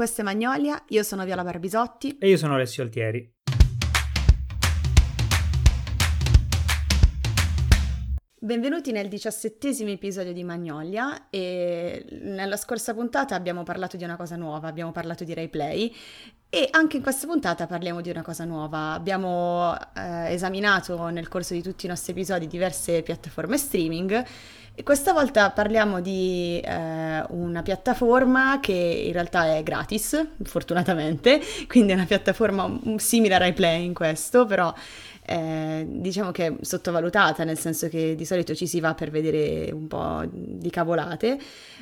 questo è Magnolia, io sono Viola Barbisotti. E io sono Alessio Altieri. Benvenuti nel diciassettesimo episodio di Magnolia e nella scorsa puntata abbiamo parlato di una cosa nuova, abbiamo parlato di RaiPlay e anche in questa puntata parliamo di una cosa nuova. Abbiamo eh, esaminato nel corso di tutti i nostri episodi diverse piattaforme streaming e questa volta parliamo di eh, una piattaforma che in realtà è gratis, fortunatamente, quindi è una piattaforma simile a RaiPlay in questo, però eh, diciamo che è sottovalutata, nel senso che di solito ci si va per vedere un po' di cavolate,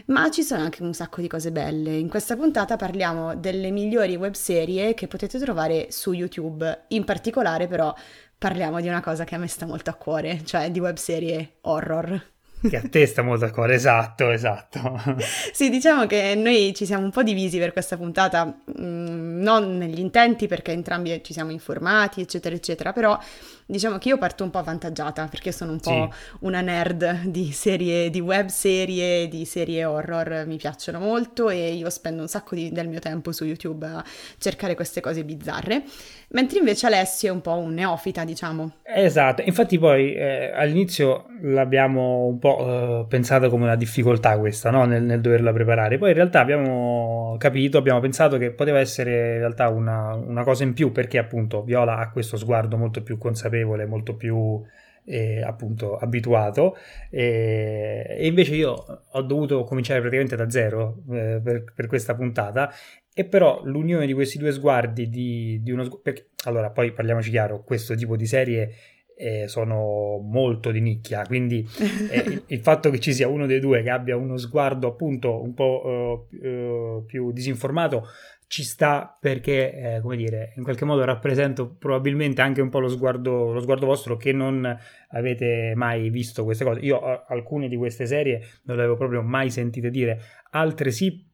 ma ci sono anche un sacco di cose belle. In questa puntata parliamo delle migliori webserie che potete trovare su YouTube, in particolare però parliamo di una cosa che a me sta molto a cuore, cioè di webserie horror. Che a te sta molto a cuore, esatto, esatto. sì, diciamo che noi ci siamo un po' divisi per questa puntata, mm, non negli intenti perché entrambi ci siamo informati, eccetera, eccetera, però diciamo che io parto un po' avvantaggiata perché sono un po' sì. una nerd di serie, di web serie, di serie horror, mi piacciono molto e io spendo un sacco di, del mio tempo su YouTube a cercare queste cose bizzarre, mentre invece Alessio è un po' un neofita, diciamo. Esatto, infatti poi eh, all'inizio l'abbiamo un po' eh, pensata come una difficoltà questa, no? nel, nel, doverla preparare, poi in realtà abbiamo capito, abbiamo pensato che poteva essere in realtà una, una cosa in più perché appunto Viola ha questo sguardo molto più consapevole consapevole, molto più eh, appunto abituato. E, e, invece io ho dovuto cominciare praticamente da zero eh, per, per, questa puntata. E però l'unione di questi due sguardi di, di uno perché, allora poi parliamoci chiaro questo tipo di serie eh, sono molto di nicchia, quindi eh, il, il, fatto che ci sia uno dei due che abbia uno sguardo appunto un po' uh, più disinformato ci sta perché, eh, come dire, in qualche modo rappresento probabilmente anche un po' lo sguardo, lo sguardo vostro che non avete mai visto queste cose. Io alcune di queste serie non le avevo proprio mai sentite dire, altre sì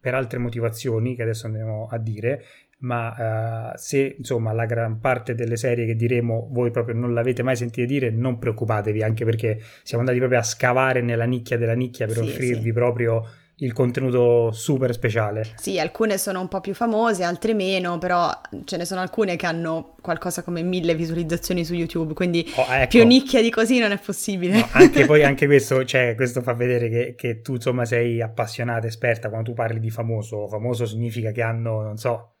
per altre motivazioni che adesso andremo a dire, ma uh, se insomma la gran parte delle serie che diremo voi proprio non l'avete mai sentite dire, non preoccupatevi, anche perché siamo andati proprio a scavare nella nicchia della nicchia per sì, offrirvi sì. proprio il contenuto super speciale. Sì, alcune sono un po' più famose, altre meno, però ce ne sono alcune che hanno qualcosa come mille visualizzazioni su YouTube, quindi oh, ecco. più nicchia di così non è possibile. No, anche poi anche questo, cioè, questo fa vedere che, che tu insomma sei appassionata, esperta, quando tu parli di famoso, famoso significa che hanno, non so,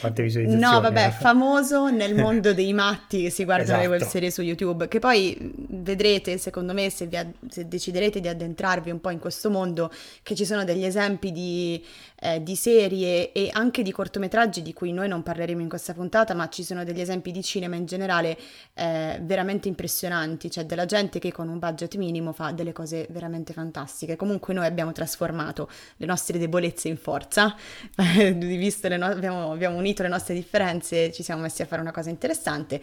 quante visualizzazioni? No, vabbè, eh? famoso nel mondo dei matti che si guardano esatto. le web serie su YouTube, che poi vedrete, secondo me, se, vi, se, deciderete di addentrarvi un po' in questo mondo, che ci sono degli esempi di, eh, di, serie e anche di cortometraggi di cui noi non parleremo in questa puntata, ma ci sono degli esempi di cinema in generale eh, veramente impressionanti, cioè della gente che con un budget minimo fa delle cose veramente fantastiche. Comunque noi abbiamo trasformato le nostre debolezze in forza, visto no- abbiamo, abbiamo unito le nostre differenze, ci siamo messi a fare una cosa interessante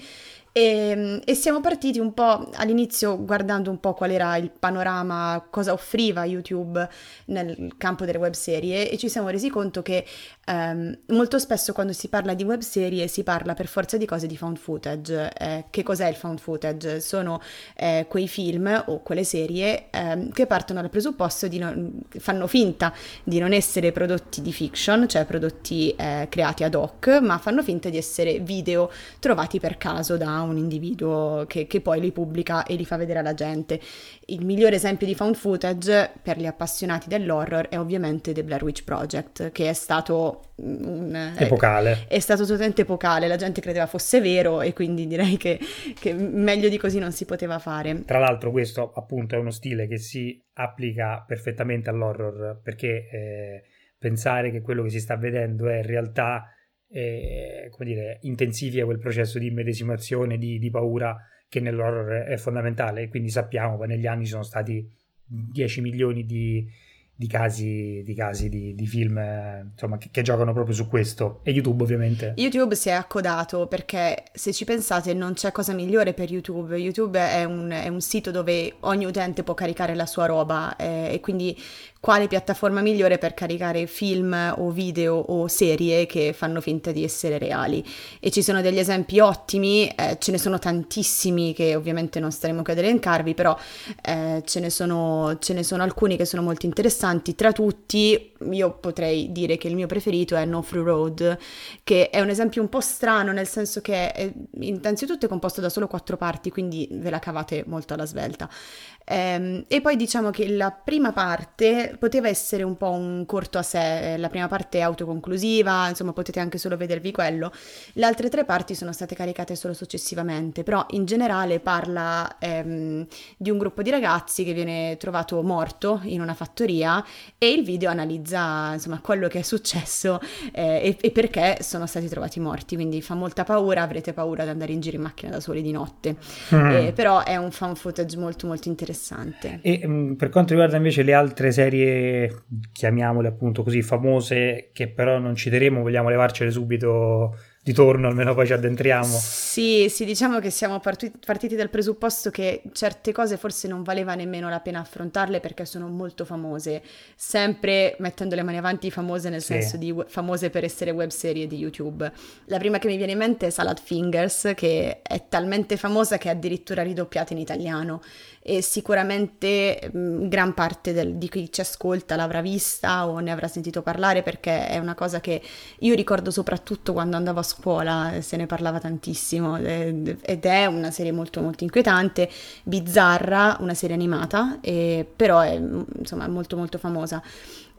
e, ehm, e, siamo partiti un po' all'inizio guardando un po' qual era il panorama, cosa offriva YouTube nel campo delle web serie e ci siamo resi conto che Um, molto spesso quando si parla di web serie si parla per forza di cose di found footage. Eh, che cos'è il found footage? Sono eh, quei film o quelle serie eh, che partono dal presupposto di non, fanno finta di non essere prodotti di fiction, cioè prodotti eh, creati ad hoc, ma fanno finta di essere video trovati per caso da un individuo che, che poi li pubblica e li fa vedere alla gente. Il migliore esempio di found footage per gli appassionati dell'horror è ovviamente The Blair Witch Project, che è stato un, eh, epocale. È, è, stato totalmente epocale, la gente credeva fosse vero e quindi direi che, che, meglio di così non si poteva fare. Tra l'altro questo appunto è uno stile che si applica perfettamente all'horror perché eh, pensare che quello che si sta vedendo è in realtà, eh, come dire, intensifica quel processo di immedesimazione, di, di paura che nell'horror è fondamentale. Quindi sappiamo che negli anni sono stati 10 milioni di di casi di, casi di, di film insomma, che, che, giocano proprio su questo e YouTube ovviamente. YouTube si è accodato perché se ci pensate non c'è cosa migliore per YouTube. YouTube è un, è un sito dove ogni utente può caricare la sua roba eh, e quindi quale piattaforma migliore per caricare film o video o serie che fanno finta di essere reali. E ci sono degli esempi ottimi, eh, ce ne sono tantissimi che ovviamente non staremo qui ad elencarvi, però eh, ce, ne sono, ce ne sono alcuni che sono molto interessanti interessanti. Tra tutti, io potrei dire che il mio preferito è No Through Road, che è un esempio un po' strano, nel senso che è, innanzitutto è composto da solo quattro parti, quindi ve la cavate molto alla svelta. Ehm, e poi diciamo che la prima parte poteva essere un po' un corto a sé, la prima parte è autoconclusiva, insomma potete anche solo vedervi quello. Le altre tre parti sono state caricate solo successivamente, però in generale parla ehm, di un gruppo di ragazzi che viene trovato morto in una fattoria e il video analizza insomma quello che è successo eh, e, e, perché sono stati trovati morti, quindi fa molta paura, avrete paura di andare in giro in macchina da soli di notte, mm. eh, però è un fan footage molto molto interessante. E mh, mm, per quanto riguarda invece le altre serie, chiamiamole appunto così famose, che però non citeremo, vogliamo levarcele subito di torno, almeno poi ci addentriamo. Sì, sì, diciamo che siamo partiti, partiti dal presupposto che certe cose forse non valeva nemmeno la pena affrontarle perché sono molto famose, sempre mettendo le mani avanti famose nel sì. senso di famose per essere web serie di YouTube. La prima che mi viene in mente è Salad Fingers, che è talmente famosa che è addirittura ridoppiata in italiano e sicuramente mh, gran parte del, di chi ci ascolta l'avrà vista o ne avrà sentito parlare perché è una cosa che io ricordo soprattutto quando andavo a scuola, se ne parlava tantissimo ed è una serie molto molto inquietante, bizzarra, una serie animata, e, però è insomma molto molto famosa.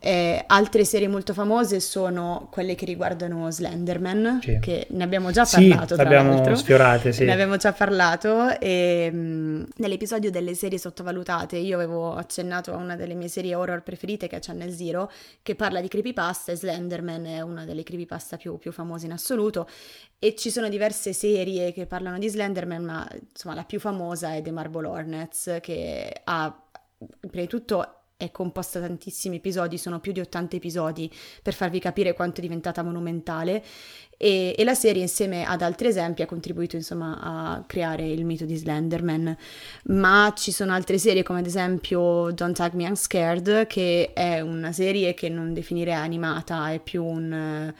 Eh, altre serie molto famose sono quelle che riguardano Slenderman, sì. che ne abbiamo già parlato. Sì, abbiamo sfiorate, sì. Ne abbiamo già parlato. E, mh, nell'episodio delle serie sottovalutate io avevo accennato a una delle mie serie horror preferite, che è Channel Zero, che parla di creepypasta e Slenderman è una delle creepypasta più, più famose in assoluto. E ci sono diverse serie che parlano di Slenderman, ma insomma la più famosa è The Marble Hornets, che ha prima di tutto è composta da tantissimi episodi, sono più di 80 episodi per farvi capire quanto è diventata monumentale. E, e, la serie insieme ad altri esempi ha contribuito insomma a creare il mito di Slenderman. Ma ci sono altre serie come ad esempio Don't Tag Me I'm Scared che è una serie che non definirei animata è più un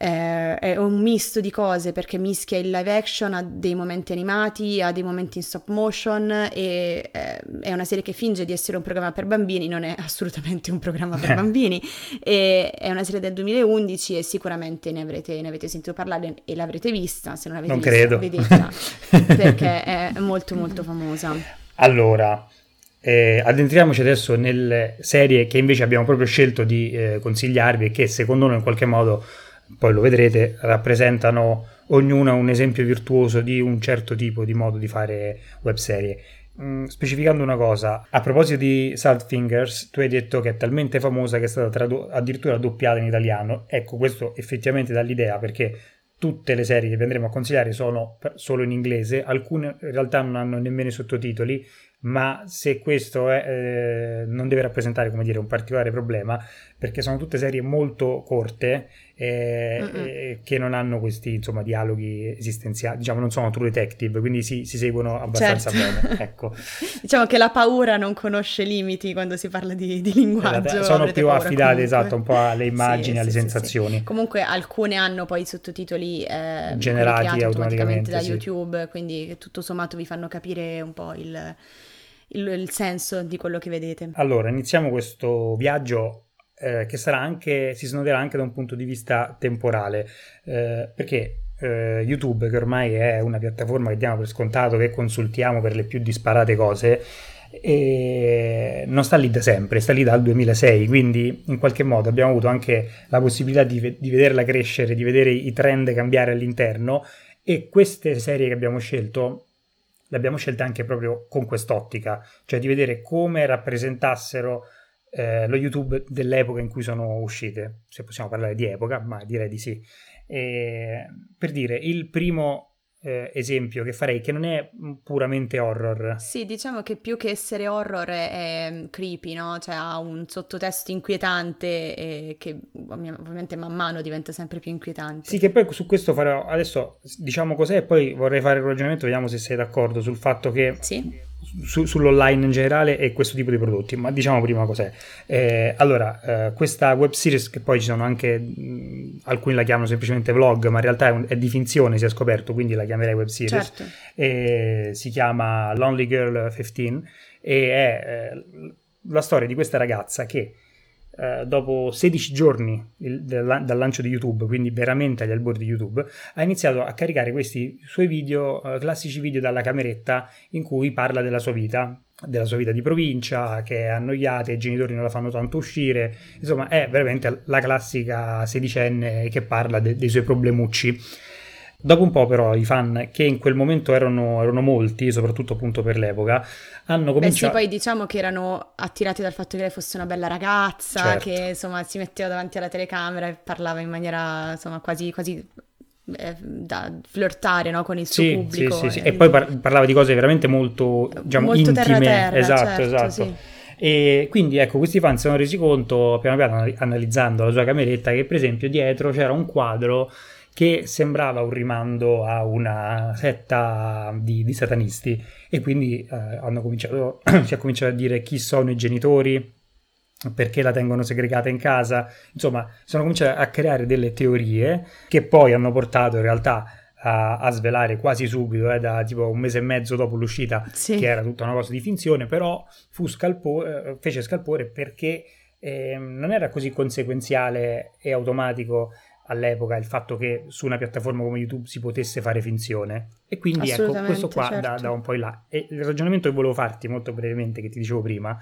eh, è un misto di cose perché mischia il live action a dei momenti animati, a dei momenti in stop motion e eh, è una serie che finge di essere un programma per bambini, non è assolutamente un programma per bambini e è una serie del 2011 e sicuramente ne avrete, ne avete sentito parlare e l'avrete vista, se non l'avete non vista credo. vedetela perché è molto molto famosa. Allora, eh, addentriamoci adesso nelle serie che invece abbiamo proprio scelto di eh, consigliarvi e che secondo noi in qualche modo poi lo vedrete, rappresentano ognuna un esempio virtuoso di un certo tipo di modo di fare web serie. Mm, specificando una cosa, a proposito di Saltfingers, tu hai detto che è talmente famosa che è stata tradu- addirittura doppiata in italiano. Ecco, questo effettivamente dà l'idea perché tutte le serie che andremo a consigliare sono solo in inglese, alcune in realtà non hanno nemmeno i sottotitoli, ma se questo è, eh, non deve rappresentare dire, un particolare problema, perché sono tutte serie molto corte eh, eh, che non hanno questi insomma, dialoghi esistenziali, diciamo non sono true detective, quindi si, si seguono abbastanza certo. bene. Ecco. diciamo che la paura non conosce limiti quando si parla di, di linguaggio. Esatto, sono più affidate esatto, un po' alle immagini, sì, alle sì, sensazioni. Sì, comunque alcune hanno poi i sottotitoli eh, generati automaticamente da YouTube, quindi tutto sommato vi fanno capire un po' il il, il senso di quello che vedete. Allora, iniziamo questo viaggio eh, che sarà anche, si snoderà anche da un punto di vista temporale, eh, perché eh, YouTube, che ormai è una piattaforma che diamo per scontato, che consultiamo per le più disparate cose, e non sta lì da sempre, sta lì dal 2006, quindi in qualche modo abbiamo avuto anche la possibilità di, di vederla crescere, di vedere i trend cambiare all'interno e queste serie che abbiamo scelto le abbiamo scelte anche proprio con quest'ottica, cioè di vedere come rappresentassero eh, lo YouTube dell'epoca in cui sono uscite, se possiamo parlare di epoca, ma direi di sì. E, per dire, il primo eh, esempio che farei, che non è puramente horror. Sì, diciamo che più che essere horror è, è creepy, no? Cioè ha un sottotesto inquietante che ovviamente man mano diventa sempre più inquietante. Sì, che poi su questo farò adesso diciamo cos'è e poi vorrei fare un ragionamento, vediamo se sei d'accordo sul fatto che sì su, sull'online in generale e questo tipo di prodotti, ma diciamo prima cos'è. Eh, allora, eh, questa web series che poi ci sono anche, mh, alcuni la chiamano semplicemente vlog, ma in realtà è, un, è, di finzione, si è scoperto, quindi la chiamerei web series. Certo. si chiama Lonely Girl 15 e è... Eh, la storia di questa ragazza che eh, dopo 16 giorni il, dal, dal, lancio di YouTube, quindi veramente agli albori di YouTube, ha iniziato a caricare questi suoi video, eh, classici video dalla cameretta in cui parla della sua vita, della sua vita di provincia, che è annoiata, i genitori non la fanno tanto uscire, insomma è veramente la classica sedicenne che parla de- dei suoi problemucci. Dopo un po' però i fan, che in quel momento erano, erano molti, soprattutto appunto per l'epoca, hanno cominciato... Beh sì, poi diciamo che erano attirati dal fatto che lei fosse una bella ragazza, certo. che insomma si metteva davanti alla telecamera e parlava in maniera insomma quasi, quasi eh, da flirtare no, con il suo sì, pubblico. Sì, sì, e... e poi par- parlava di cose veramente molto, diciamo, molto intime. Terra-terra, esatto, certo, esatto. E quindi ecco, questi fan si sono resi conto, piano piano analizzando la sua cameretta, che per esempio dietro c'era un quadro che sembrava un rimando a una setta di, di satanisti e quindi eh, hanno cominciato, si è cominciato a dire chi sono i genitori, perché la tengono segregata in casa, insomma sono cominciati a creare delle teorie che poi hanno portato in realtà a, a svelare quasi subito, eh, da tipo un mese e mezzo dopo l'uscita, sì. che era tutta una cosa di finzione, però fu scalpore, eh, fece scalpore perché eh, non era così conseguenziale e automatico all'epoca il fatto che su una piattaforma come YouTube si potesse fare finzione. E quindi ecco, questo qua certo. da, da, un po' in là. E il ragionamento che volevo farti molto brevemente, che ti dicevo prima,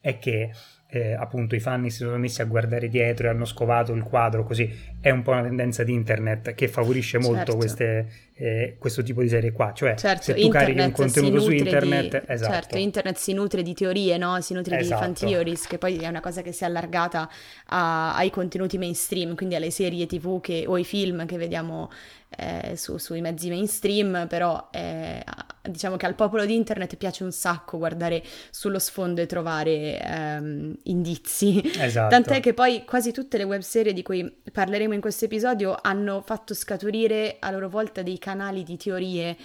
è che eh, appunto i fan si sono messi a guardare dietro e hanno scovato il quadro, così è un po' una tendenza di internet che favorisce molto certo. queste, eh, questo tipo di serie qua. Cioè, certo, se tu carichi un contenuto su internet, di, esatto. Certo, internet si nutre di teorie, no? si nutre esatto. di fan theories, che poi è una cosa che si è allargata a, ai contenuti mainstream, quindi alle serie tv che, o ai film che vediamo eh, su, sui mezzi mainstream, però eh, diciamo che al popolo di internet piace un sacco guardare sullo sfondo e trovare ehm, indizi. Esatto. Tant'è che poi quasi tutte le web serie di cui parleremo in questo episodio hanno fatto scaturire a loro volta dei canali di teorie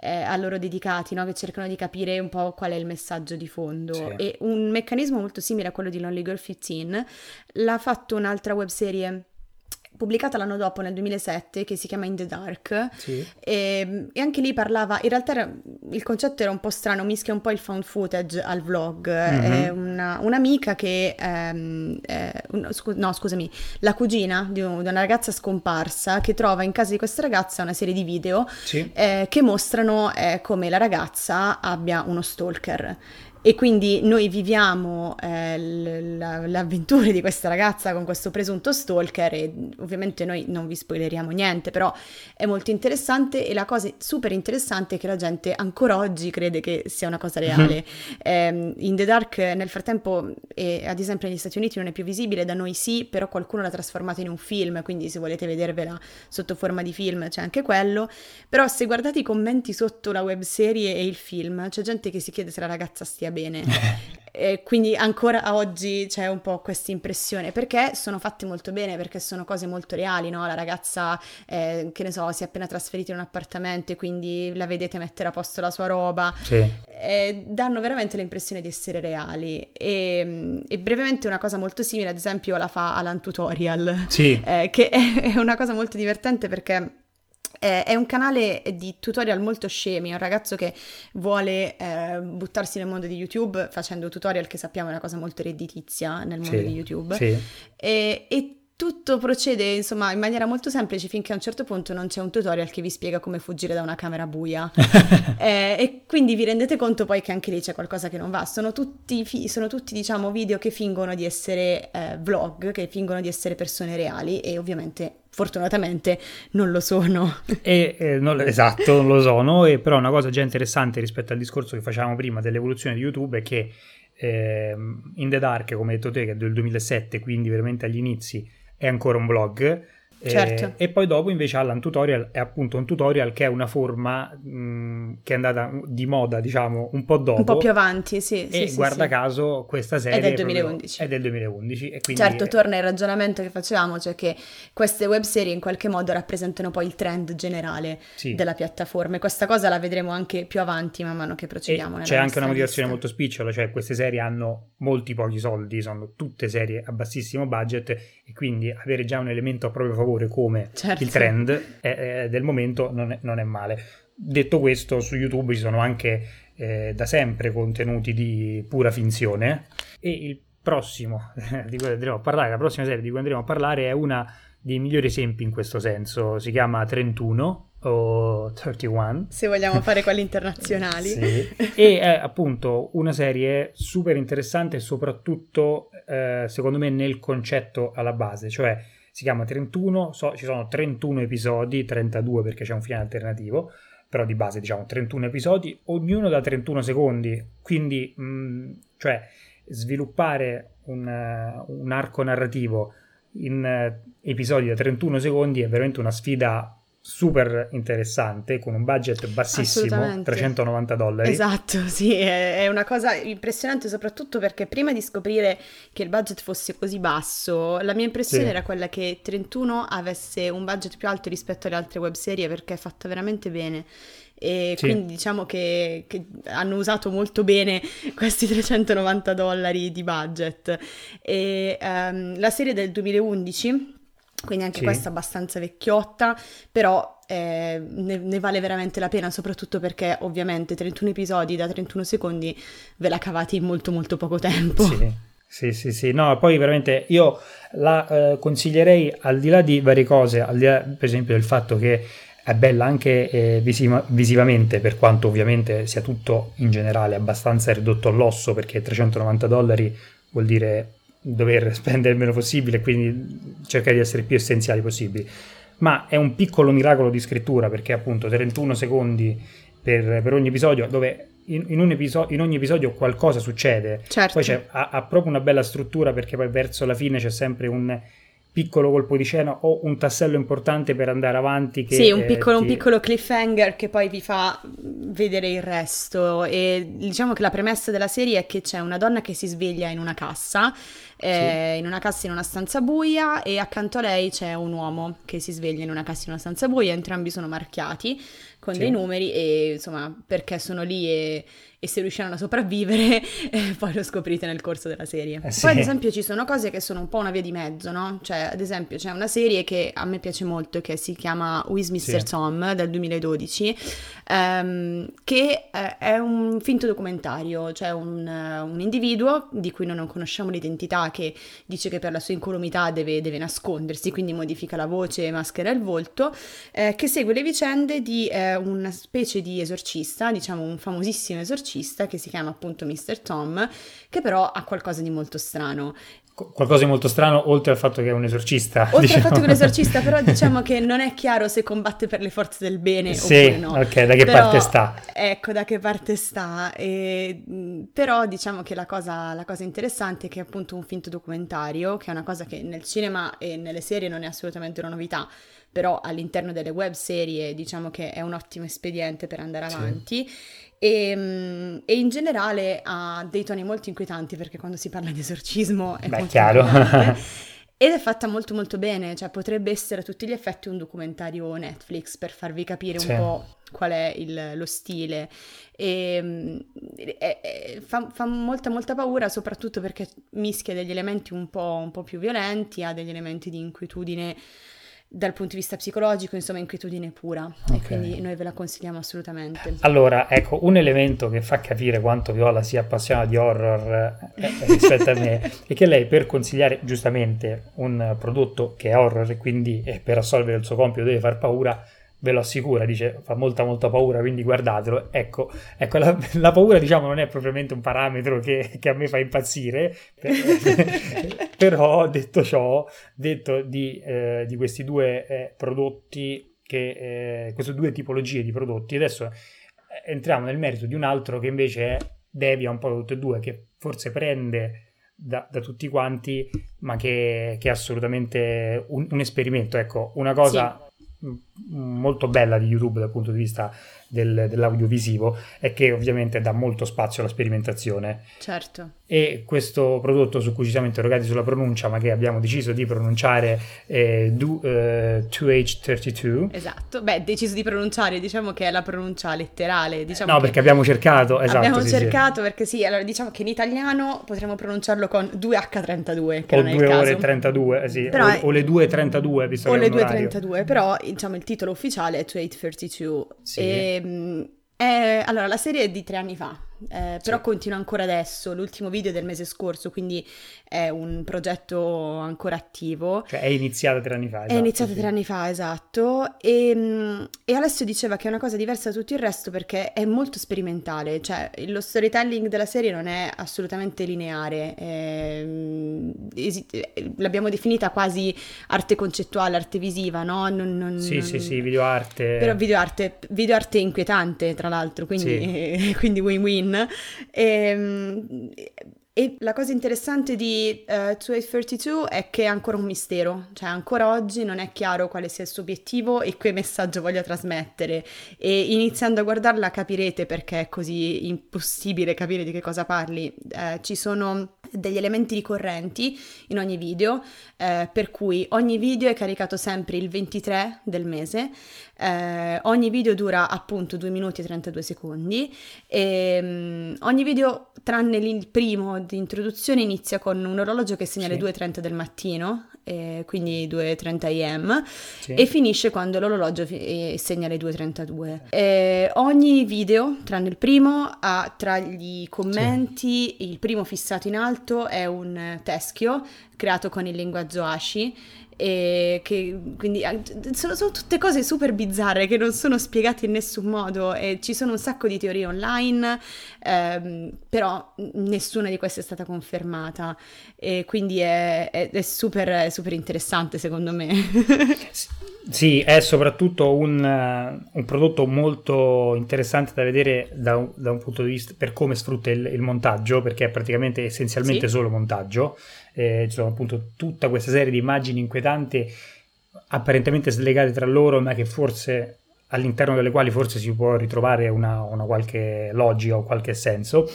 eh, a loro dedicati, no? che cercano di capire un po' qual è il messaggio di fondo. Sì. E un meccanismo molto simile a quello di Lonely Girl 15 l'ha fatto un'altra webserie pubblicata l'anno dopo, nel 2007, che si chiama In the Dark. Sì. E, e, anche lì parlava, in realtà era, il concetto era un po' strano, mischia un po' il found footage al vlog. Mm-hmm. Una, un'amica che, ehm, eh, un, scu- no scusami, la cugina di, un, di, una ragazza scomparsa che trova in casa di questa ragazza una serie di video sì. eh, che mostrano eh, come la ragazza abbia uno stalker. E quindi noi viviamo eh, l'avventura di questa ragazza con questo presunto stalker e ovviamente noi non vi spoileriamo niente, però è molto interessante e la cosa super interessante è che la gente ancora oggi crede che sia una cosa reale. Mm-hmm. Eh, in The Dark nel frattempo, e ad esempio negli Stati Uniti non è più visibile, da noi sì, però qualcuno l'ha trasformata in un film, quindi se volete vedervela sotto forma di film c'è anche quello. Però se guardate i commenti sotto la webserie e il film, c'è gente che si chiede se la ragazza stia bene. E quindi ancora oggi c'è un po' questa impressione perché sono fatti molto bene, perché sono cose molto reali, no? La ragazza, eh, che ne so, si è appena trasferita in un appartamento e quindi la vedete mettere a posto la sua roba. Sì. Eh, danno veramente l'impressione di essere reali. E, e, brevemente una cosa molto simile, ad esempio, la fa Alan Tutorial, sì. eh, che è, è una cosa molto divertente perché eh, è un canale di tutorial molto scemi, è un ragazzo che vuole eh, buttarsi nel mondo di YouTube facendo tutorial che sappiamo è una cosa molto redditizia nel mondo sì, di YouTube. Sì. E, e tutto procede insomma in maniera molto semplice finché a un certo punto non c'è un tutorial che vi spiega come fuggire da una camera buia. Eh, e quindi vi rendete conto poi che anche lì c'è qualcosa che non va. Sono tutti, sono tutti diciamo video che fingono di essere eh, vlog che fingono di essere persone reali e ovviamente fortunatamente non lo sono. E, eh, non, esatto non lo sono. E però una cosa già interessante rispetto al discorso che facevamo prima dell'evoluzione di YouTube è che eh, In The Dark come hai detto te che è del 2007 quindi veramente agli inizi è ancora un blog Certo. Eh, e poi dopo invece Allan Tutorial è appunto un tutorial che è una forma mh, che è andata di moda, diciamo, un po' dopo. Un po' più avanti, sì. E sì, guarda sì, caso questa serie è del 2011. È del 2011 e quindi certo, torna il ragionamento che facevamo, cioè che queste web serie in qualche modo rappresentano poi il trend generale sì. della piattaforma e questa cosa la vedremo anche più avanti man mano che procediamo. c'è anche una motivazione lista. molto spicciola, cioè queste serie hanno molti pochi soldi, sono tutte serie a bassissimo budget e quindi avere già un elemento a proprio favore come certo certo. il trend è, è del momento non è, non è, male. Detto questo, su YouTube ci sono anche eh, da sempre contenuti di pura finzione e il prossimo di cui andremo a parlare, la prossima serie di cui andremo a parlare è una dei migliori esempi in questo senso, si chiama 31 o 31 se vogliamo fare quelli internazionali sì. e è appunto una serie super interessante soprattutto eh, secondo me nel concetto alla base cioè si chiama 31 so, ci sono 31 episodi 32 perché c'è un fine alternativo però di base diciamo 31 episodi ognuno da 31 secondi. Quindi mh, mm, cioè sviluppare un, uh, un arco narrativo in uh, episodi da 31 secondi è veramente una sfida super interessante con un budget bassissimo 390 dollari esatto sì è una cosa impressionante soprattutto perché prima di scoprire che il budget fosse così basso la mia impressione sì. era quella che 31 avesse un budget più alto rispetto alle altre web serie perché è fatta veramente bene e sì. quindi diciamo che, che, hanno usato molto bene questi 390 dollari di budget e um, la serie del 2011 quindi anche sì. questa abbastanza vecchiotta, però eh, ne, ne, vale veramente la pena, soprattutto perché ovviamente 31 episodi da 31 secondi ve la cavate in molto molto poco tempo. Sì. Sì, sì, sì, no, poi veramente io la eh, consiglierei al di là di varie cose, al di là per esempio del fatto che è bella anche eh, visiva- visivamente, per quanto ovviamente sia tutto in generale abbastanza ridotto all'osso, perché 390 dollari vuol dire dover spendere il meno possibile, quindi cercare di essere più essenziali possibili. Ma è un piccolo miracolo di scrittura perché appunto 31 secondi per, per ogni episodio, dove in, in, episodio, in, ogni episodio qualcosa succede. Certo. Poi ha, ha, proprio una bella struttura perché poi verso la fine c'è sempre un piccolo colpo di scena o un tassello importante per andare avanti. Che, sì, un piccolo, eh, ti... un piccolo cliffhanger che poi vi fa vedere il resto. E diciamo che la premessa della serie è che c'è una donna che si sveglia in una cassa eh, sì. in una cassa in una stanza buia e accanto a lei c'è un uomo che si sveglia in una cassa in una stanza buia, entrambi sono marchiati con sì. dei numeri e insomma perché sono lì e, e se riusciranno a sopravvivere eh, poi lo scoprite nel corso della serie. Eh sì. Poi ad esempio ci sono cose che sono un po' una via di mezzo, no? Cioè ad esempio c'è una serie che a me piace molto che si chiama Who is Mr. Sì. Tom del 2012 ehm, che eh, è un finto documentario, cioè un, un, individuo di cui noi non conosciamo l'identità che dice che per la sua incolumità deve, deve nascondersi, quindi modifica la voce e maschera il volto, eh, che segue le vicende di eh, una specie di esorcista, diciamo un famosissimo esorcista che si chiama appunto Mr. Tom, che però ha qualcosa di molto strano qualcosa di molto strano, oltre al fatto che è un esorcista. Oltre diciamo. al fatto che è un esorcista, però diciamo che non è chiaro se combatte per le forze del bene sì, oppure no. ok, da che però, parte sta? Ecco, da che parte sta. E, però diciamo che la cosa, la cosa, interessante è che è appunto un finto documentario, che è una cosa che nel cinema e nelle serie non è assolutamente una novità, però all'interno delle web serie diciamo che è un ottimo espediente per andare avanti. Sì. E, ehm, e, in generale ha dei toni molto inquietanti perché quando si parla di esorcismo è Beh, chiaro. Ed è fatta molto molto bene, cioè potrebbe essere a tutti gli effetti un documentario Netflix per farvi capire sì. un po' qual è il, lo stile. E, e, e fa, fa, molta molta paura soprattutto perché mischia degli elementi un po', un po' più violenti, ha degli elementi di inquietudine dal punto di vista psicologico, insomma, inquietudine pura. Okay. E quindi noi ve la consigliamo assolutamente. Allora, ecco, un elemento che fa capire quanto Viola sia appassionata di horror eh, rispetto a me è che lei per consigliare giustamente un prodotto che è horror e quindi eh, per assolvere il suo compito deve far paura, ve lo assicura, dice fa molta molta paura, quindi guardatelo. Ecco, ecco la, la paura diciamo non è propriamente un parametro che, che a me fa impazzire, però detto ciò, detto di, eh, di questi due eh, prodotti, che, eh, queste due tipologie di prodotti, adesso eh, entriamo nel merito di un altro che invece devia un po' da tutte e due, che forse prende... Da, da, tutti quanti, ma che, che è assolutamente un, un, esperimento. Ecco, una cosa sì. Molto bella di YouTube dal punto di vista del, dell'audiovisivo è che ovviamente dà molto spazio alla sperimentazione. Certo. E questo prodotto su cui ci siamo interrogati sulla pronuncia, ma che abbiamo deciso di pronunciare eh, du, eh, 2H32. Esatto, beh, deciso di pronunciare, diciamo che è la pronuncia letterale. Diciamo no, perché abbiamo cercato, esatto. Abbiamo sì, cercato sì. perché sì, allora diciamo che in italiano potremmo pronunciarlo con 2H32, che o non è 2 il ore 32, eh, sì. Però o, o, le 2.32, visto o che le 2.32, però diciamo il titolo ufficiale è 2832. Sì. E, è, allora, la serie è di tre anni fa, eh, però sì. continua ancora adesso, l'ultimo video è del mese scorso, quindi è un progetto ancora attivo. Cioè è iniziato tre anni fa. Esatto, è iniziato sì. tre anni fa, esatto. E, mm, e, Alessio diceva che è una cosa diversa da tutto il resto perché è molto sperimentale, cioè lo storytelling della serie non è assolutamente lineare, è, mm, esi- l'abbiamo definita quasi arte concettuale, arte visiva, no? Non, non, sì, non... sì, sì, videoarte. Però videoarte, videoarte inquietante, tra l'altro, quindi, sì. quindi win-win. E, mm, e la cosa interessante di uh, eh, 2832 è che è ancora un mistero, cioè ancora oggi non è chiaro quale sia il suo obiettivo e che messaggio voglia trasmettere e iniziando a guardarla capirete perché è così impossibile capire di che cosa parli. Uh, ci sono degli elementi ricorrenti in ogni video, eh, per cui ogni video è caricato sempre il 23 del mese, eh, ogni video dura appunto 2 minuti e 32 secondi e um, ogni video tranne il primo di introduzione inizia con un orologio che segna sì. le 2.30 del mattino eh, quindi 2.30 am, sì. e finisce quando l'orologio fi- segna le 2.32. Eh, ogni video, tranne il primo, ha tra gli commenti, sì. il primo fissato in alto è un teschio creato con il linguaggio ASCII e che quindi ah, sono, sono, tutte cose super bizzarre che non sono spiegate in nessun modo e ci sono un sacco di teorie online ehm, però nessuna di queste è stata confermata e quindi è, è, è super, super interessante secondo me Sì, è soprattutto un, un, prodotto molto interessante da vedere da un, da un, punto di vista per come sfrutta il, il montaggio, perché è praticamente essenzialmente sì. solo montaggio. Eh, ci sono appunto tutta questa serie di immagini inquietanti, apparentemente slegate tra loro, ma che forse all'interno delle quali forse si può ritrovare una, una qualche logica o qualche senso.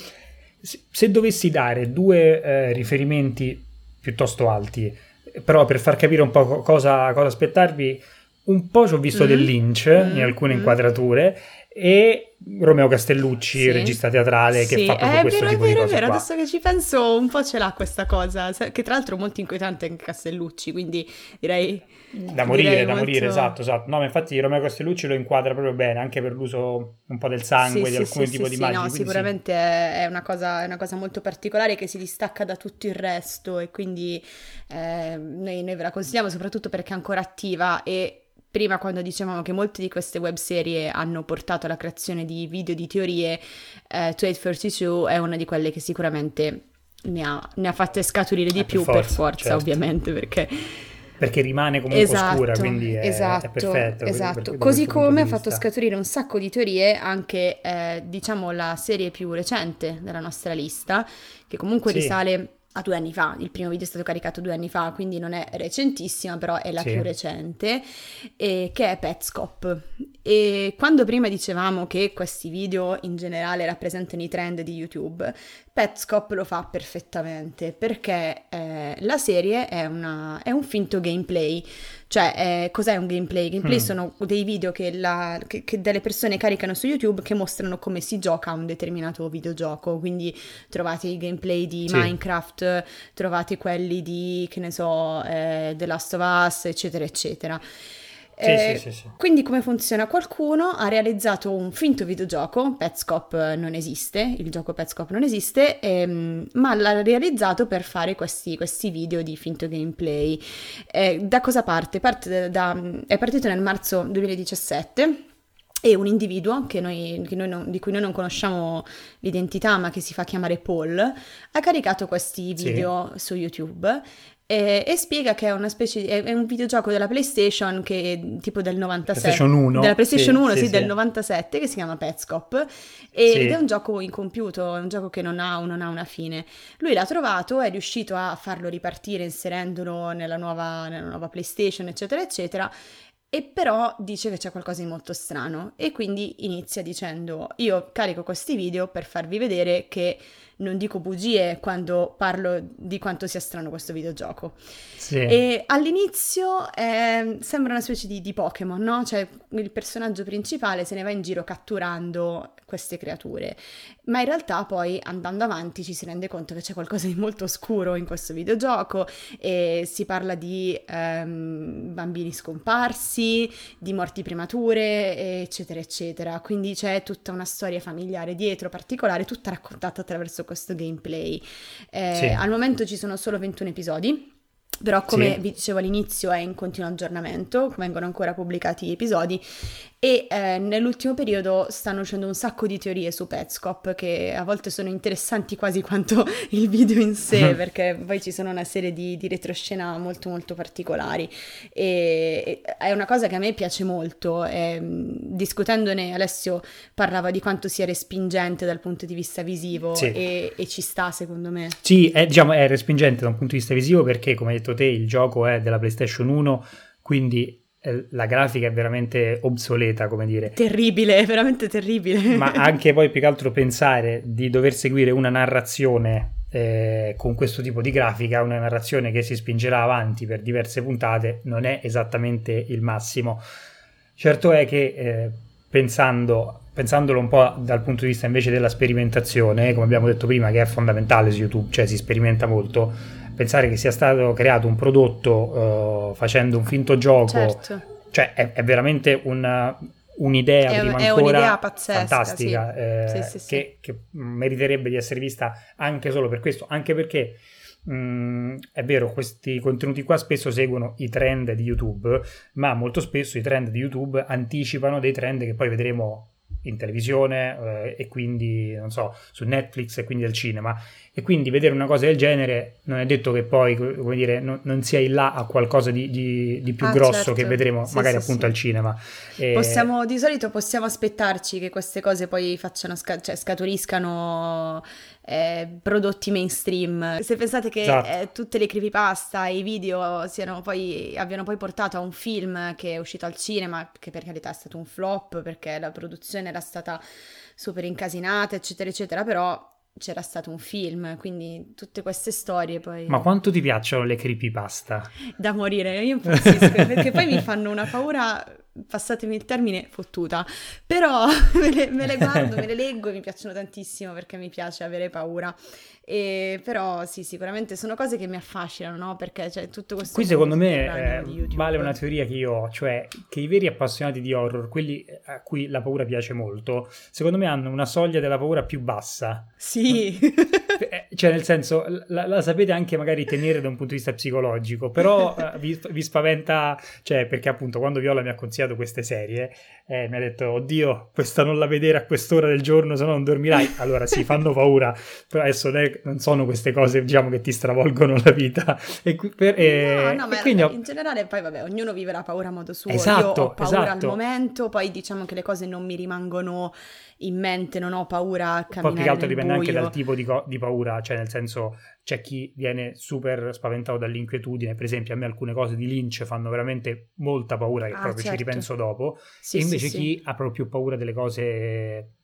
Se dovessi dare due eh, riferimenti piuttosto alti, però per far capire un po' cosa, cosa aspettarvi, un po' ci ho visto mm. del Lynch in alcune mm. inquadrature e Romeo Castellucci, sì. regista teatrale che sì. fa proprio è questo vero, tipo vero, di cose è vero, adesso che ci penso un po' ce l'ha questa cosa, che tra l'altro è molto inquietante anche Castellucci, quindi direi... Da morire, direi da molto... morire, esatto, esatto. No, ma infatti Romeo Castellucci lo inquadra proprio bene, anche per l'uso un po' del sangue, sì, di alcuni tipi di immagini. No, sicuramente è una, cosa, è, una cosa, molto particolare che si distacca da tutto il resto e quindi eh, noi, noi ve la consigliamo soprattutto perché è ancora attiva e prima quando dicevamo che molte di queste web serie hanno portato alla creazione di video di teorie, eh, 2832 è una di quelle che sicuramente ne ha, ne ha fatte scaturire di eh, più per forza, per forza certo. ovviamente perché perché rimane comunque esatto, oscura, quindi è, esatto, è perfetto. Esatto, così come ha fatto scaturire un sacco di teorie anche, eh, diciamo, la serie più recente della nostra lista, che comunque sì. risale a due anni fa, il primo video è stato caricato due anni fa, quindi non è recentissima, però è la sì. più recente, e, che è Petscop. E quando prima dicevamo che questi video in generale rappresentano i trend di YouTube, Petscop lo fa perfettamente perché eh, la serie è, una, è, un finto gameplay. Cioè, eh, cos'è un gameplay? Gameplay mm. sono dei video che, la, che, che, delle persone caricano su YouTube che mostrano come si gioca a un determinato videogioco. Quindi trovate i gameplay di sì. Minecraft, trovate quelli di, che ne so, eh, The Last of Us, eccetera, eccetera. Sì, eh, sì, sì, quindi come funziona? Qualcuno ha realizzato un finto videogioco, Petscop non esiste, il gioco Petscop non esiste, ehm, ma l'ha realizzato per fare questi, questi video di finto gameplay. Eh, da cosa parte? parte da, è partito nel marzo 2017 e un individuo che noi, che noi non, di cui noi non conosciamo l'identità ma che si fa chiamare Paul ha caricato questi video sì. su YouTube e, e, spiega che è una specie di, è, un videogioco della PlayStation che tipo del 97 PlayStation 1 della PlayStation sì, 1 sì, sì, del 97 che si chiama Petscop ed è un gioco incompiuto è un gioco che non ha, non ha, una fine. Lui l'ha trovato è riuscito a farlo ripartire inserendolo nella nuova, nella nuova PlayStation eccetera eccetera e però dice che c'è qualcosa di molto strano e quindi inizia dicendo io carico questi video per farvi vedere che non dico bugie quando parlo di quanto sia strano questo videogioco. Sì. E all'inizio eh, sembra una specie di, di Pokémon, no? Cioè il personaggio principale se ne va in giro catturando queste creature, ma in realtà poi andando avanti ci si rende conto che c'è qualcosa di molto oscuro in questo videogioco e si parla di ehm, bambini scomparsi di morti premature, eccetera, eccetera. Quindi c'è tutta una storia familiare dietro particolare, tutta raccontata attraverso questo gameplay. Eh, sì. Al momento ci sono solo 21 episodi. Però come sì. vi dicevo all'inizio è in continuo aggiornamento, vengono ancora pubblicati episodi e eh, nell'ultimo periodo stanno uscendo un sacco di teorie su Petscop che a volte sono interessanti quasi quanto il video in sé perché poi ci sono una serie di, di retroscena molto molto particolari e, e, è una cosa che a me piace molto e, discutendone Alessio parlava di quanto sia respingente dal punto di vista visivo sì. e, e, ci sta secondo me sì è, diciamo, è respingente da un punto di vista visivo perché come detto te il gioco è della PlayStation 1 quindi eh, la grafica è veramente obsoleta, come dire. Terribile, veramente terribile. Ma anche poi più che altro pensare di dover seguire una narrazione eh, con questo tipo di grafica, una narrazione che si spingerà avanti per diverse puntate, non è esattamente il massimo. Certo è che eh, pensando, pensandolo un po' dal punto di vista invece della sperimentazione, come abbiamo detto prima, che è fondamentale su YouTube, cioè si sperimenta molto pensare che sia stato creato un prodotto uh, facendo un finto gioco, certo. cioè è, è veramente una, un'idea è, prima è un'idea pazzesca, fantastica sì. Eh, sì, sì, che, che, meriterebbe di essere vista anche solo per questo, anche perché mh, mm, è vero, questi contenuti qua spesso seguono i trend di YouTube, ma molto spesso i trend di YouTube anticipano dei trend che poi vedremo in televisione eh, e quindi, non so, su Netflix e quindi al cinema. E quindi vedere una cosa del genere non è detto che poi, come dire, non, non sia in là a qualcosa di, di, di più ah, grosso certo. che vedremo sì, magari sì, appunto sì. al cinema. E... Possiamo, di solito possiamo aspettarci che queste cose poi facciano, sca- cioè, scaturiscano eh, prodotti mainstream. Se pensate che esatto. eh, tutte le creepypasta e i video poi, abbiano poi portato a un film che è uscito al cinema, che per carità è stato un flop perché la produzione era stata super incasinata, eccetera, eccetera, però c'era stato un film, quindi tutte queste storie poi... Ma quanto ti piacciono le creepypasta? Da morire, io impazzisco, perché poi mi fanno una paura passatemi il termine, fottuta. Però me le, me le, guardo, me le leggo e mi piacciono tantissimo perché mi piace avere paura. E, però sì, sicuramente sono cose che mi affascinano, no? Perché c'è tutto questo... Qui secondo me eh, vale una teoria che io ho, cioè che i veri appassionati di horror, quelli a cui la paura piace molto, secondo me hanno una soglia della paura più bassa. Sì. Eh, cioè nel senso, la, la, sapete anche magari tenere da un punto di vista psicologico, però eh, vi, vi, spaventa, cioè perché appunto quando Viola mi ha consigliato queste serie, eh, mi ha detto, oddio, questa non la vedere a quest'ora del giorno, se no non dormirai. Allora sì, fanno paura, però adesso non sono queste cose, diciamo, che ti stravolgono la vita. E, per, e, no, no, ma quindi ho... in generale poi vabbè, ognuno vive la paura a modo suo. Esatto, Io ho paura esatto. al momento, poi diciamo che le cose non mi rimangono in mente, non ho paura a camminare Poi più che altro dipende buio. anche dal tipo di, co- di, paura, cioè nel senso c'è chi viene super spaventato dall'inquietudine, per esempio a me alcune cose di Lynch fanno veramente molta paura che ah, proprio certo. ci ripenso dopo, sì, e invece sì, chi sì. ha proprio più paura delle cose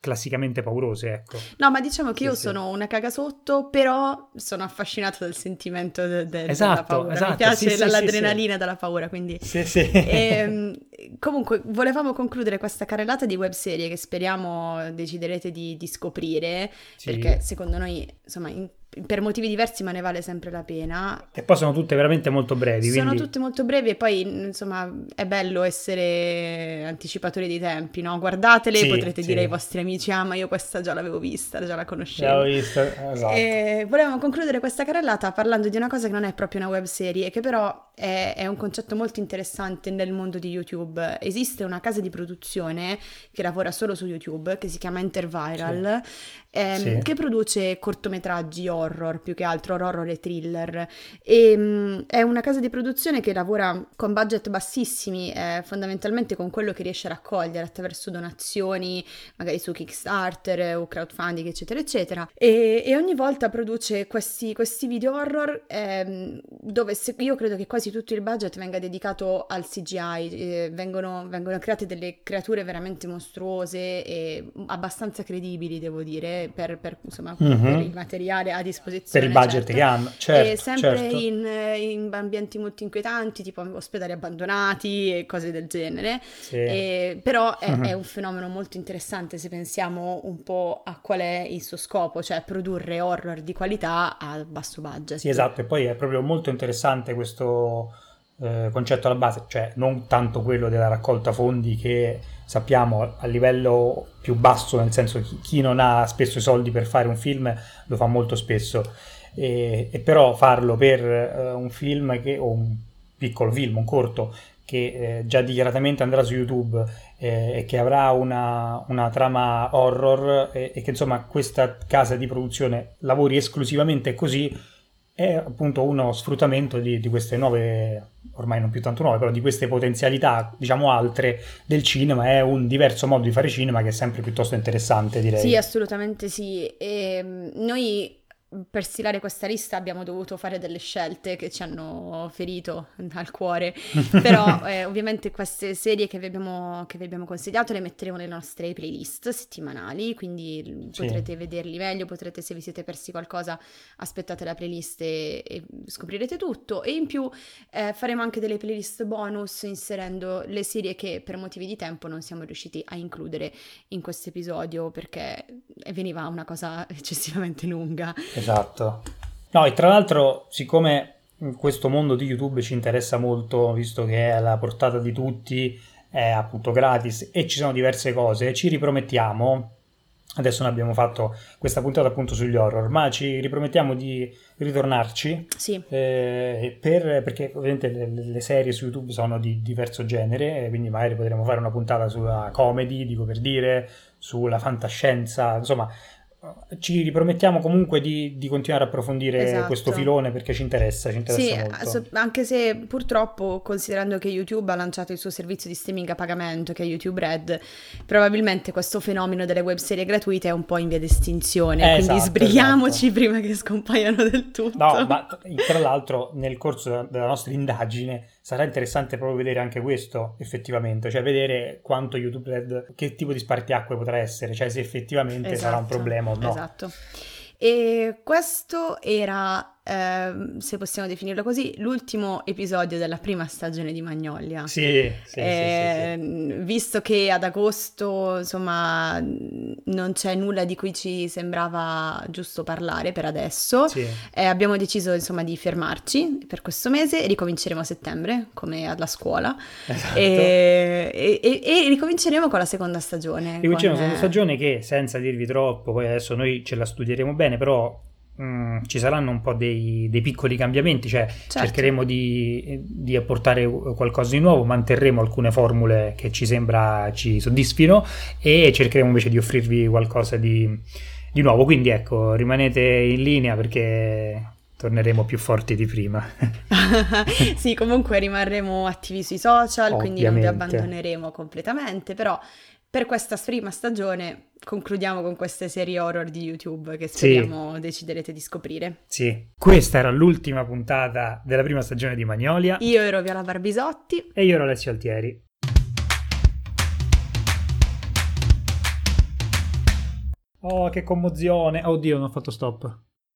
classicamente paurose, ecco. No, ma diciamo che sì, io sì. sono una cagasotto, però sono affascinata dal sentimento de- de- esatto, della paura. Esatto, Mi piace sì, l'adrenalina dalla paura, quindi... Sì, sì. E, ehm, comunque, volevamo concludere questa carrellata di webserie che speriamo deciderete di, di scoprire, perché secondo noi, insomma, in per motivi diversi, ma ne vale sempre la pena. E poi sono tutte veramente molto brevi. Sono quindi... tutte molto brevi e poi, insomma, è bello essere anticipatori dei tempi, no? Guardatele, sì, potrete sì. dire ai vostri amici, ah, ma io questa già l'avevo vista, già la conoscevo. L'avevo vista, esatto. E volevamo concludere questa carrellata parlando di una cosa che non è proprio una web serie, che però è, è un concetto molto interessante nel mondo di YouTube. Esiste una casa di produzione che lavora solo su YouTube, che si chiama Interviral, sì ehm, sì. che produce cortometraggi horror, più che altro horror e thriller. E, mh, mm, è una casa di produzione che lavora con budget bassissimi, eh, fondamentalmente con quello che riesce a raccogliere attraverso donazioni, magari su Kickstarter o crowdfunding, eccetera, eccetera. E, e ogni volta produce questi, questi video horror ehm, dove se, io credo che quasi tutto il budget venga dedicato al CGI, eh, vengono, vengono create delle creature veramente mostruose e abbastanza credibili, devo dire per, per, insomma, mm-hmm. per, il materiale a disposizione. Per il budget certo. che hanno, certo. E sempre certo. In, in, ambienti molto inquietanti, tipo ospedali abbandonati e cose del genere. Sì. E, però è, mm-hmm. è, un fenomeno molto interessante se pensiamo un po' a qual è il suo scopo, cioè produrre horror di qualità a basso budget. Sì, esatto, e poi è proprio molto interessante questo eh, concetto alla base, cioè non tanto quello della raccolta fondi che sappiamo a livello più basso, nel senso chi, chi non ha spesso i soldi per fare un film lo fa molto spesso, e, e però farlo per eh, un film che, o un piccolo film, un corto, che eh, già dichiaratamente andrà su YouTube eh, e che avrà una, una trama horror e, e, che insomma questa casa di produzione lavori esclusivamente così è appunto uno sfruttamento di, di, queste nuove, ormai non più tanto nuove, però di queste potenzialità, diciamo altre, del cinema. È un diverso modo di fare cinema che è sempre piuttosto interessante, direi. Sì, assolutamente sì. E, ehm, noi per stilare questa lista abbiamo dovuto fare delle scelte che ci hanno ferito al cuore, però eh, ovviamente queste serie che vi, abbiamo, che vi, abbiamo, consigliato le metteremo nelle nostre playlist settimanali, quindi sì. potrete vederli meglio, potrete se vi siete persi qualcosa aspettate la playlist e, e scoprirete tutto e in più eh, faremo anche delle playlist bonus inserendo le serie che per motivi di tempo non siamo riusciti a includere in questo episodio perché veniva una cosa eccessivamente lunga. Esatto. No, e tra l'altro, siccome questo mondo di YouTube ci interessa molto, visto che è alla portata di tutti, è appunto gratis e ci sono diverse cose, ci ripromettiamo, adesso noi abbiamo fatto questa puntata appunto sugli horror, ma ci ripromettiamo di ritornarci, sì. eh, per, perché ovviamente le, le, serie su YouTube sono di diverso genere, quindi magari potremo fare una puntata sulla comedy, dico per dire, sulla fantascienza, insomma ci ripromettiamo comunque di, di continuare a approfondire esatto. questo filone perché ci interessa, ci interessa sì, anche se purtroppo considerando che YouTube ha lanciato il suo servizio di streaming a pagamento che è YouTube Red, probabilmente questo fenomeno delle web serie gratuite è un po' in via di estinzione, eh, quindi esatto, sbrighiamoci esatto. prima che scompaiano del tutto. No, ma tra l'altro nel corso della nostra indagine sarà interessante proprio vedere anche questo effettivamente, cioè vedere quanto YouTube Red, che tipo di spartiacque potrà essere, cioè se effettivamente esatto, sarà un esatto, problema o no. Esatto. E questo era eh, se possiamo definirlo così, l'ultimo episodio della prima stagione di Magnolia. Sì, sì, eh, sì, sì, Visto che ad agosto, insomma, non c'è nulla di cui ci sembrava giusto parlare per adesso, eh, abbiamo deciso, insomma, di fermarci per questo mese e ricominceremo a settembre, come alla scuola. Esatto. E, e, e, ricominceremo con la seconda stagione. Ricominceremo con la seconda stagione che, senza dirvi troppo, poi adesso noi ce la studieremo bene, però Mm, ci saranno un po' dei, dei piccoli cambiamenti, cioè certo. cercheremo di, di, apportare qualcosa di nuovo, manterremo alcune formule che ci sembra ci soddisfino e cercheremo invece di offrirvi qualcosa di, di nuovo. Quindi ecco, rimanete in linea perché torneremo più forti di prima. sì, comunque rimarremo attivi sui social, Ovviamente. quindi non vi abbandoneremo completamente, però per questa prima stagione concludiamo con queste serie horror di YouTube che speriamo sì. deciderete di scoprire. Sì, questa era l'ultima puntata della prima stagione di Magnolia. Io ero Viola Barbisotti. E io ero Alessio Altieri. Oh, che commozione! Oddio, non ho fatto stop.